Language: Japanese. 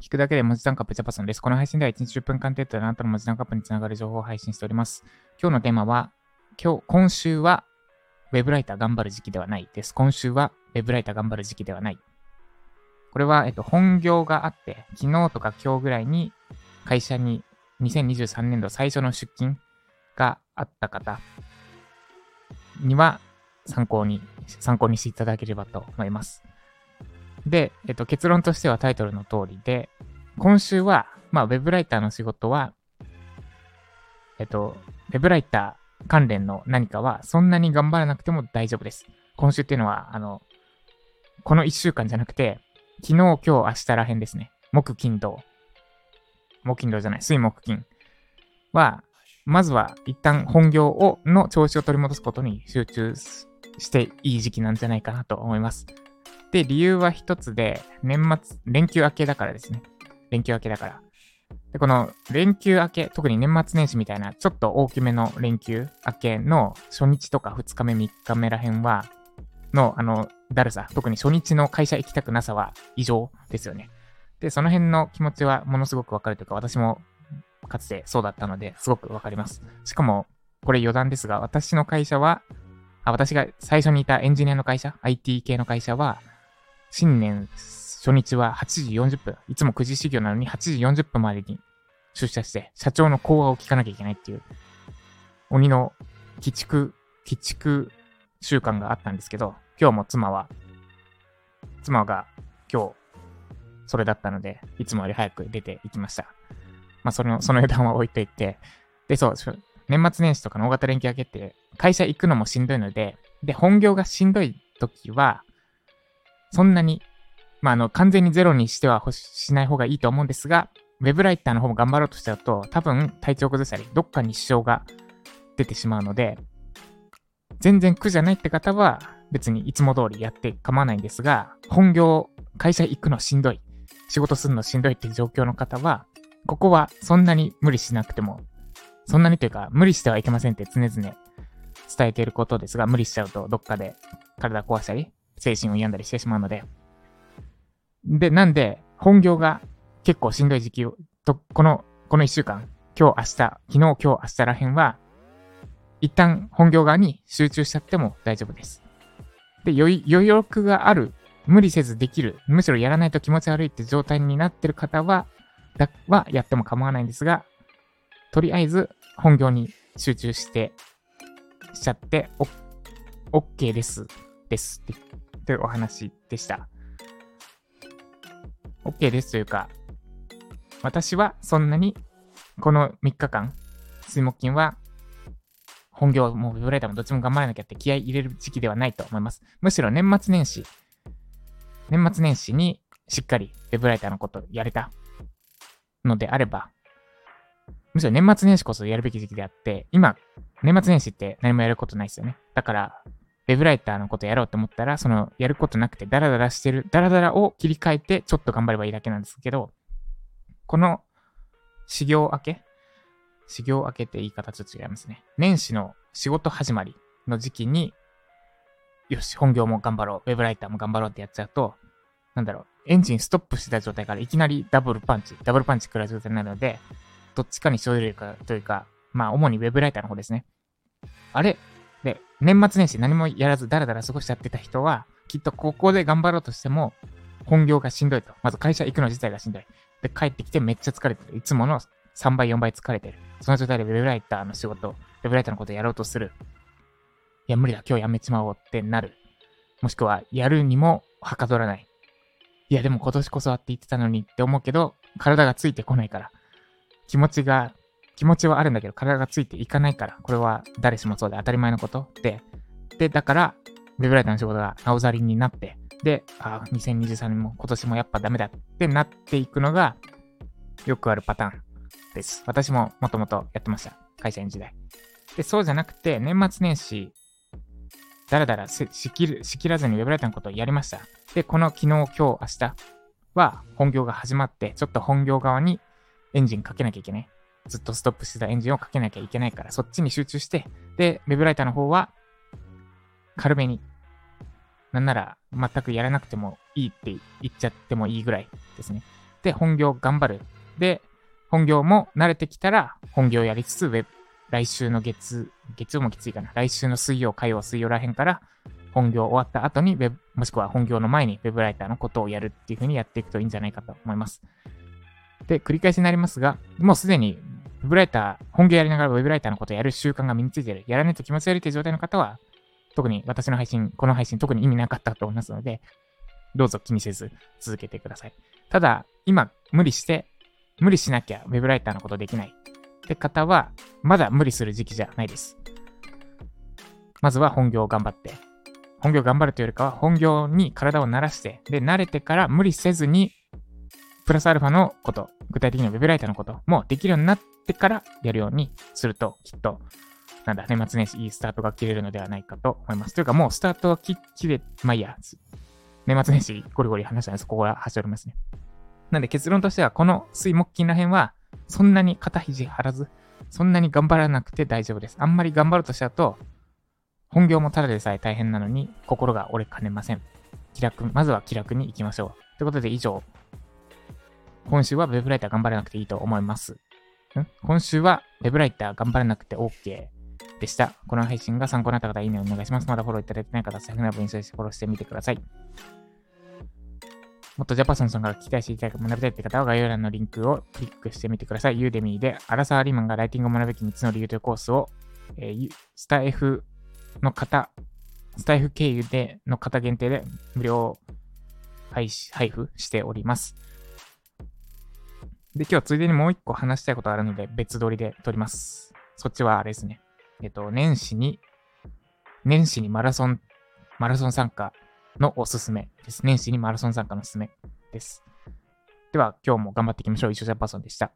聞くだけで文字単価プチャパソンです。この配信では1日10分間程度であなたの文字単価アップにつながる情報を配信しております。今日のテーマは、今日、今週は、ウェブライター頑張る時期ではないです。今週は、ウェブライター頑張る時期ではない。これは、えっと、本業があって、昨日とか今日ぐらいに会社に2023年度最初の出勤があった方には参考に、参考にしていただければと思います。で、えっと、結論としてはタイトルの通りで、今週は、まあ、ウェブライターの仕事は、えっと、ウェブライター関連の何かは、そんなに頑張らなくても大丈夫です。今週っていうのは、あの、この1週間じゃなくて、昨日、今日、明日らへんですね。木、金、土。木、金、土じゃない、水、木、金は、まずは一旦本業を、の調子を取り戻すことに集中していい時期なんじゃないかなと思います。で、理由は一つで、年末、連休明けだからですね。連休明けだから。で、この連休明け、特に年末年始みたいな、ちょっと大きめの連休明けの初日とか2日目、3日目らへんは、の、あの、だるさ、特に初日の会社行きたくなさは異常ですよね。で、その辺の気持ちはものすごくわかるというか、私もかつてそうだったので、すごくわかります。しかも、これ余談ですが、私の会社は、あ私が最初にいたエンジニアの会社、IT 系の会社は、新年初日は8時40分、いつも9時始業なのに8時40分までに出社して、社長の講話を聞かなきゃいけないっていう、鬼の鬼畜、鬼畜習慣があったんですけど、今日も妻は、妻が今日、それだったので、いつもより早く出て行きました。まあ、その、その余談は置いといて、で、そう、年末年始とかの大型連休明けって、会社行くのもしんどいので、で、本業がしんどい時は、そんなに、まあ、あの、完全にゼロにしてはしない方がいいと思うんですが、ウェブライターの方も頑張ろうとしちゃうと、多分体調崩したり、どっかに支障が出てしまうので、全然苦じゃないって方は、別にいつも通りやって構わないんですが、本業、会社行くのしんどい、仕事するのしんどいっていう状況の方は、ここはそんなに無理しなくても、そんなにというか、無理してはいけませんって常々伝えていることですが、無理しちゃうとどっかで体壊したり、精神を病んだりしてしまうので。で、なんで、本業が結構しんどい時期を、と、この、この一週間、今日、明日、昨日、今日、明日らへんは、一旦本業側に集中しちゃっても大丈夫です。で、余力がある、無理せずできる、むしろやらないと気持ち悪いって状態になってる方は、だはやっても構わないんですが、とりあえず本業に集中して、しちゃって、OK です、ですってというお話でした。OK ですというか、私はそんなにこの3日間、水木金は本業もウェブライターもどっちも頑張らなきゃって気合い入れる時期ではないと思います。むしろ年末年始、年末年始にしっかりウェブライターのことやれたのであれば、むしろ年末年始こそやるべき時期であって、今、年末年始って何もやることないですよね。だから、ウェブライターのことやろうと思ったら、その、やることなくてダラダラしてる、ダラダラを切り替えて、ちょっと頑張ればいいだけなんですけど、この、修行明け修行明けって言い方ちょっと違いますね。年始の仕事始まりの時期に、よし、本業も頑張ろう、ウェブライターも頑張ろうってやっちゃうと、なんだろう、エンジンストップしてた状態からいきなりダブルパンチ、ダブルパンチ食らう状態になるので、どっちかに生じるかというか、まあ、主にウェブライターの方ですね。あれで、年末年始何もやらずダラダラ過ごしちゃってた人は、きっとここで頑張ろうとしても、本業がしんどいと。まず会社行くの自体がしんどい。で、帰ってきてめっちゃ疲れてる。いつもの3倍、4倍疲れてる。その状態でウェブライターの仕事、ウェブライターのことやろうとする。いや、無理だ。今日やめちまおうってなる。もしくは、やるにもはかどらない。いや、でも今年こそはって言ってたのにって思うけど、体がついてこないから。気持ちが気持ちはあるんだけど、体がついていかないから、これは誰しもそうで当たり前のことで、で、だから、ウェブライターの仕事がなおざりになって、で、あ、2023年も今年もやっぱダメだってなっていくのが、よくあるパターンです。私ももともとやってました。会社員時代。で、そうじゃなくて、年末年始、だらだらしきるしきらずにウェブライターのことをやりました。で、この昨日、今日、明日は本業が始まって、ちょっと本業側にエンジンかけなきゃいけない。ずっとストップしてたエンジンをかけなきゃいけないから、そっちに集中して、で、ウェブライターの方は、軽めに、なんなら全くやらなくてもいいって言っちゃってもいいぐらいですね。って本業頑張る。で、本業も慣れてきたら本業やりつつ、ウェブ、来週の月、月曜もきついかな。来週の水曜、火曜、水曜らへんから本業終わった後にウェブ、もしくは本業の前にウェブライターのことをやるっていう風にやっていくといいんじゃないかと思います。で、繰り返しになりますが、もうすでにウェブライター、本業やりながらウェブライターのことやる習慣が身についている、やらないと気持ち悪いという状態の方は、特に私の配信、この配信特に意味なかったと思いますので、どうぞ気にせず続けてください。ただ、今、無理して、無理しなきゃウェブライターのことできないって方は、まだ無理する時期じゃないです。まずは本業を頑張って、本業頑張るというよりかは、本業に体を慣らして、で、慣れてから無理せずに、プラスアルファのこと、具体的には Web ライターのこともできるようになってからやるようにすると、きっと、なんだ、年末年始いいスタートが切れるのではないかと思います。というか、もうスタートは切れ、まあいいや、年末年始ゴリゴリ話したんです。ここは端折りますね。なんで結論としては、この水木金ら辺は、そんなに肩肘張らず、そんなに頑張らなくて大丈夫です。あんまり頑張るとしちゃうと、本業もただでさえ大変なのに、心が折れかねません。気楽、まずは気楽に行きましょう。ということで以上、今週は Web ライター頑張らなくていいと思います。今週は Web ライター頑張らなくて OK でした。この配信が参考になった方、いいねお願いします。まだフォローいただいてない方、セフナブインストしてフォローしてみてください。もっとジャパソンさんから聞きたい、知りたい、学びたいって方は概要欄のリンクをクリックしてみてください。ユーデミーで、アラサーリーマンがライティングを学ぶべき3つの理由というコースを、えー、スタイフの方、スタイフ経由での方限定で無料配配布しております。で、今日はついでにもう一個話したいことあるので別撮りで撮ります。そっちはあれですね。えっと、年始に、年始にマラソン、マラソン参加のおすすめです。年始にマラソン参加のおすすめです。では、今日も頑張っていきましょう。一緒ジャパソンでした。